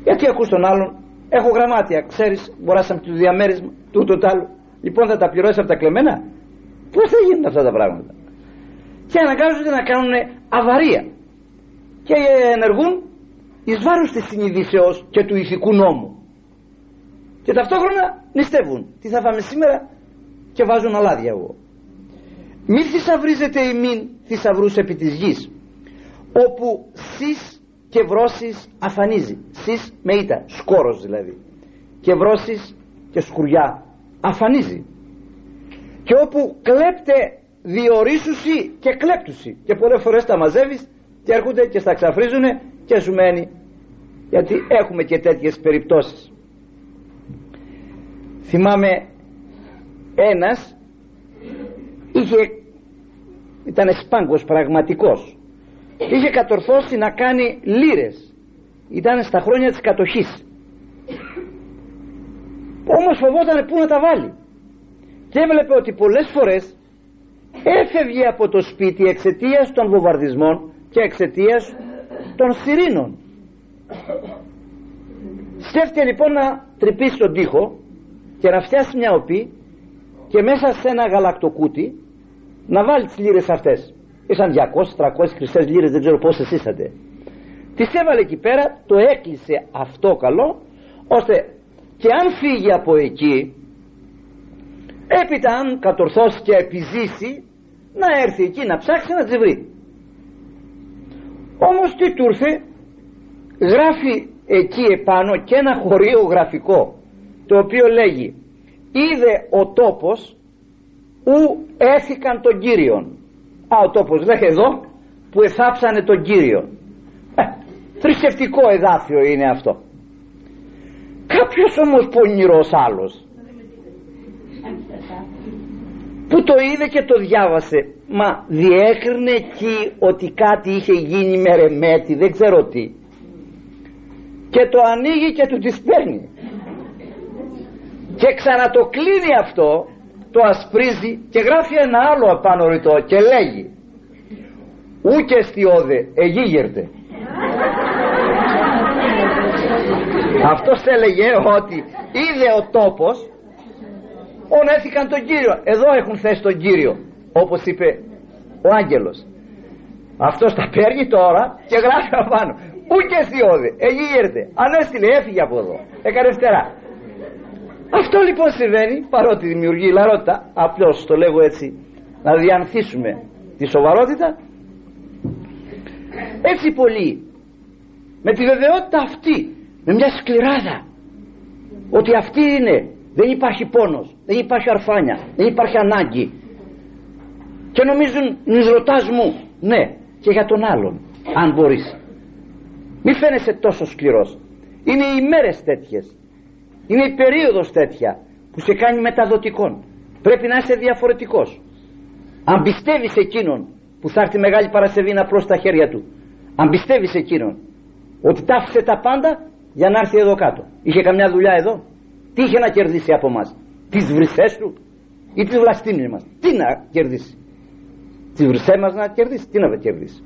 Speaker 1: γιατί ακούς τον άλλον έχω γραμμάτια ξέρεις μποράσαμε το διαμέρισμα τούτο τ' άλλο. Λοιπόν θα τα πληρώσεις από τα κλεμμένα. Πως θα γίνουν αυτά τα πράγματα και αναγκάζονται να κάνουν αβαρία. Και ενεργούν εις βάρος της συνειδήσεως και του ηθικού νόμου. Και ταυτόχρονα νηστεύουν. Τι θα φάμε σήμερα και βάζουν αλάδια εγώ μη θησαυρίζετε ημίν θησαυρούς επί της γης όπου σεις και βρώσεις αφανίζει. Σεις με ήττα, σκόρος δηλαδή. Και βρώσεις και σκουριά αφανίζει. Και όπου κλέπτε διορίσουσι και κλέπτουσι και πολλές φορές τα μαζεύεις και έρχονται και στα ξαφρίζουνε και σου μένει. Γιατί έχουμε και τέτοιες περιπτώσεις. Θυμάμαι ένας είχε ήταν σπάγκος πραγματικός. Είχε κατορθώσει να κάνει λύρες. Ήταν στα χρόνια της κατοχής. Όμως φοβόταν πού να τα βάλει. Και έβλεπε ότι πολλές φορές έφευγε από το σπίτι εξαιτίας των βομβαρδισμών και εξαιτίας των σιρήνων. Σκέφτηκε λοιπόν να τρυπήσει τον τοίχο και να φτιάσει μια οπή και μέσα σε ένα γαλακτοκούτι να βάλει τις λύρες αυτές. Ήσαν 200-300 χρυσές λύρες δεν ξέρω πόσες ήσατε τις έβαλε εκεί πέρα το έκλεισε αυτό καλό ώστε και αν φύγει από εκεί έπειτα αν κατορθώσει και επιζήσει να έρθει εκεί να ψάξει να τις βρει. Όμως τι του ήρθε; Γράφει εκεί επάνω και ένα χωρίο γραφικό το οποίο λέγει είδε ο τόπος ου έθηκαν τον Κύριον α ο τόπος λέγε εδώ που εθάψανε τον Κύριο ε, θρησκευτικό εδάφιο είναι αυτό. Κάποιος όμως πονηρός άλλος που το είδε και το διάβασε. Μα διέκρινε εκεί ότι κάτι είχε γίνει με ρεμέτη δεν ξέρω τι. Και το ανοίγει και του τις παίρνει. Και ξανατοκλίνει αυτό το ασπρίζει και γράφει ένα άλλο απάνω ρητό και λέγει ούκε στιώδε εγίγερτε αυτός έλεγε ότι είδε ο τόπος ονέθηκαν τον Κύριο. Εδώ έχουν θέσει τον Κύριο όπως είπε ο άγγελος. Αυτός τα παίρνει τώρα και γράφει απάνω ούκε στιώδε εγίγερτε ανέστηλε έφυγε από εδώ. Έκανε φτερά αυτό λοιπόν συμβαίνει παρότι δημιουργεί λαρότητα. Απλώς το λέγω έτσι να διανθίσουμε τη σοβαρότητα. Έτσι πολύ με τη βεβαιότητα αυτή με μια σκληράδα ότι αυτή είναι δεν υπάρχει πόνος δεν υπάρχει αρφάνια δεν υπάρχει ανάγκη. Και νομίζουν ρωτάς μου ναι και για τον άλλον αν μπορείς. Μη φαίνεσαι τόσο σκληρός. Είναι οι μέρες τέτοιες. Είναι η περίοδος τέτοια που σε κάνει μεταδοτικών πρέπει να είσαι διαφορετικός. Αν πιστεύεις εκείνον που θα έρθει μεγάλη Παρασκευή να απλώσει τα χέρια του αν πιστεύεις εκείνον ότι τα άφησε τα πάντα για να έρθει εδώ κάτω. Είχε καμιά δουλειά εδώ; Τι είχε να κερδίσει από μας τις βρυσές του ή τις βλαστήμιες μας. Τι να κερδίσει. Τις βρυσές μας να κερδίσει τι να κερδίσει.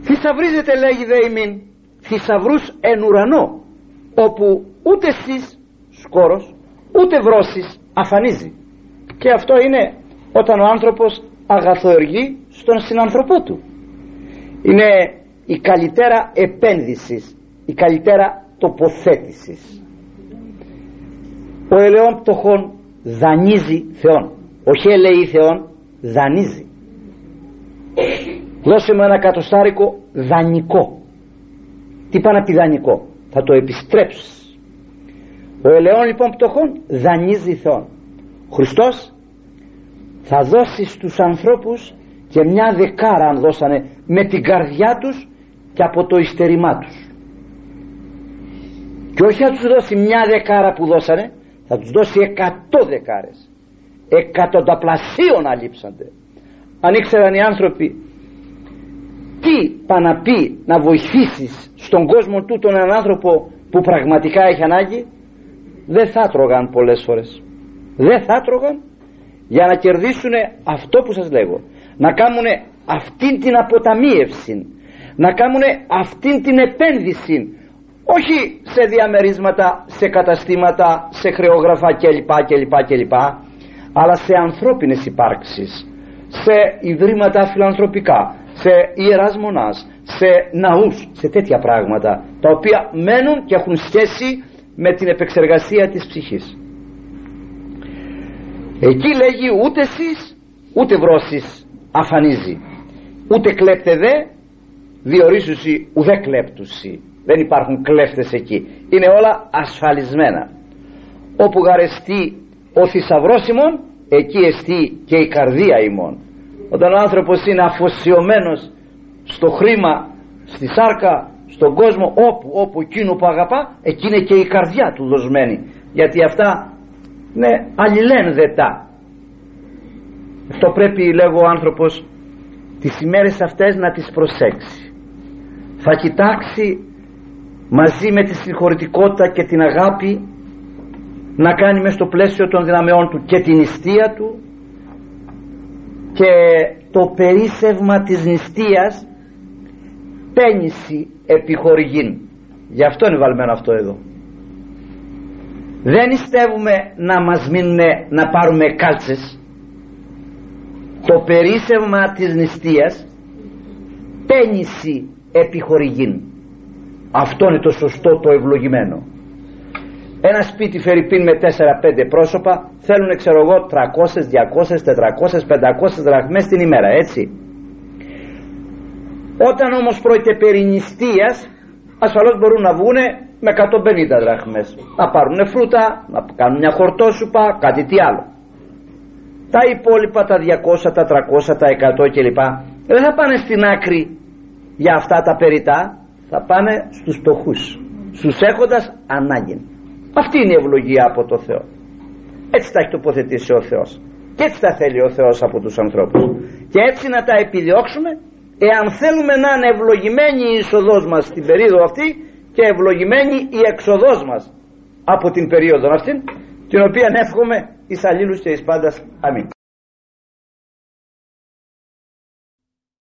Speaker 1: Θησαυρίζεται λέγει δε ημίν θησαυρούς εν ουρανό όπου ούτε εσείς σκόρος ούτε βρώσεις αφανίζει. Και αυτό είναι όταν ο άνθρωπος αγαθοεργεί στον συνανθρωπό του. Είναι η καλύτερα επένδυσης η καλύτερα τοποθέτησης ο ελαιόν πτωχόν δανείζει Θεόν. Όχι ελεεί Θεόν δανείζει. Δώσε μου ένα κατοστάρικο δανεικό. Τι πάει να πει δανεικό; Θα το επιστρέψεις. Ο ελαιόν λοιπόν πτωχόν δανείζει Θεόν. Χριστός θα δώσει στους ανθρώπους και μια δεκάρα αν δώσανε με την καρδιά τους και από το ιστερημά τους. Και όχι θα τους δώσει μια δεκάρα που δώσανε θα τους δώσει εκατό δεκάρες. Εκατονταπλασίων αλείψανται. Αν ήξεραν οι άνθρωποι τι πά πει να βοηθήσεις στον κόσμο του τον έναν άνθρωπο που πραγματικά έχει ανάγκη δεν θα τρώγαν πολλές φορές. Δεν θα τρώγαν. Για να κερδίσουν αυτό που σας λέγω. Να κάνουν αυτήν την αποταμίευση. Να κάνουν αυτήν την επένδυση όχι σε διαμερίσματα, σε καταστήματα, σε χρεόγραφα κλπ κλπ κλπ αλλά σε ανθρώπινες υπάρξεις σε ιδρύματα φιλανθρωπικά σε ιεράς μονάς σε ναούς, σε τέτοια πράγματα τα οποία μένουν και έχουν σχέση με την επεξεργασία της ψυχής. Εκεί λέγει ούτε εσείς ούτε βρώσεις αφανίζει ούτε κλέπτε δε διορίσουσι ουδέ κλέπτουσι δεν υπάρχουν κλέφτες εκεί. Είναι όλα ασφαλισμένα. Όπου γαρεστεί ο θησαυρός ημών εκεί εστί και η καρδία ημών. Όταν ο άνθρωπος είναι αφοσιωμένος στο χρήμα στη σάρκα στον κόσμο όπου, όπου εκείνο που αγαπά εκεί είναι και η καρδιά του δοσμένη. Γιατί αυτά είναι αλληλένδετα. Αυτό πρέπει λέγω ο άνθρωπος τις ημέρες αυτές να τις προσέξει. Θα κοιτάξει μαζί με τη συγχωρητικότητα και την αγάπη να κάνει μες στο πλαίσιο των δυναμεών του και την νηστεία του και το περίσευμα της νηστείας πένιση επιχορηγήν γι' αυτό είναι βαλμένο αυτό εδώ. Δεν νηστεύουμε να μας μείνουν να πάρουμε κάλτσες. Το περίσευμα της νηστείας πένιση επιχορηγήν αυτό είναι το σωστό το ευλογημένο. Ένα σπίτι φερρυπίν με 4-5 πρόσωπα θέλουν ξέρω εγώ 300, 200, 400, 500 δραχμές την ημέρα έτσι. Όταν όμως πρόκειται περί νηστείας ασφαλώς μπορούν να βγουν με 150 δραχμές. Να πάρουν φρούτα, να κάνουν μια χορτόσουπα, κάτι τι άλλο. Τα υπόλοιπα τα 200, τα 300, τα 100 κλπ. Δεν θα πάνε στην άκρη για αυτά τα περιτά θα πάνε στους φτωχούς στους έχοντας ανάγκη αυτή είναι η ευλογία από το Θεό έτσι τα έχει τοποθετήσει ο Θεός και έτσι τα θέλει ο Θεός από τους ανθρώπους και έτσι να τα επιδιώξουμε εάν θέλουμε να είναι ευλογημένη η είσοδός μας στην περίοδο αυτή και ευλογημένη η εξοδός μας από την περίοδο αυτή την οποία εύχομαι εις αλλήλους και εις πάντας. Αμήν.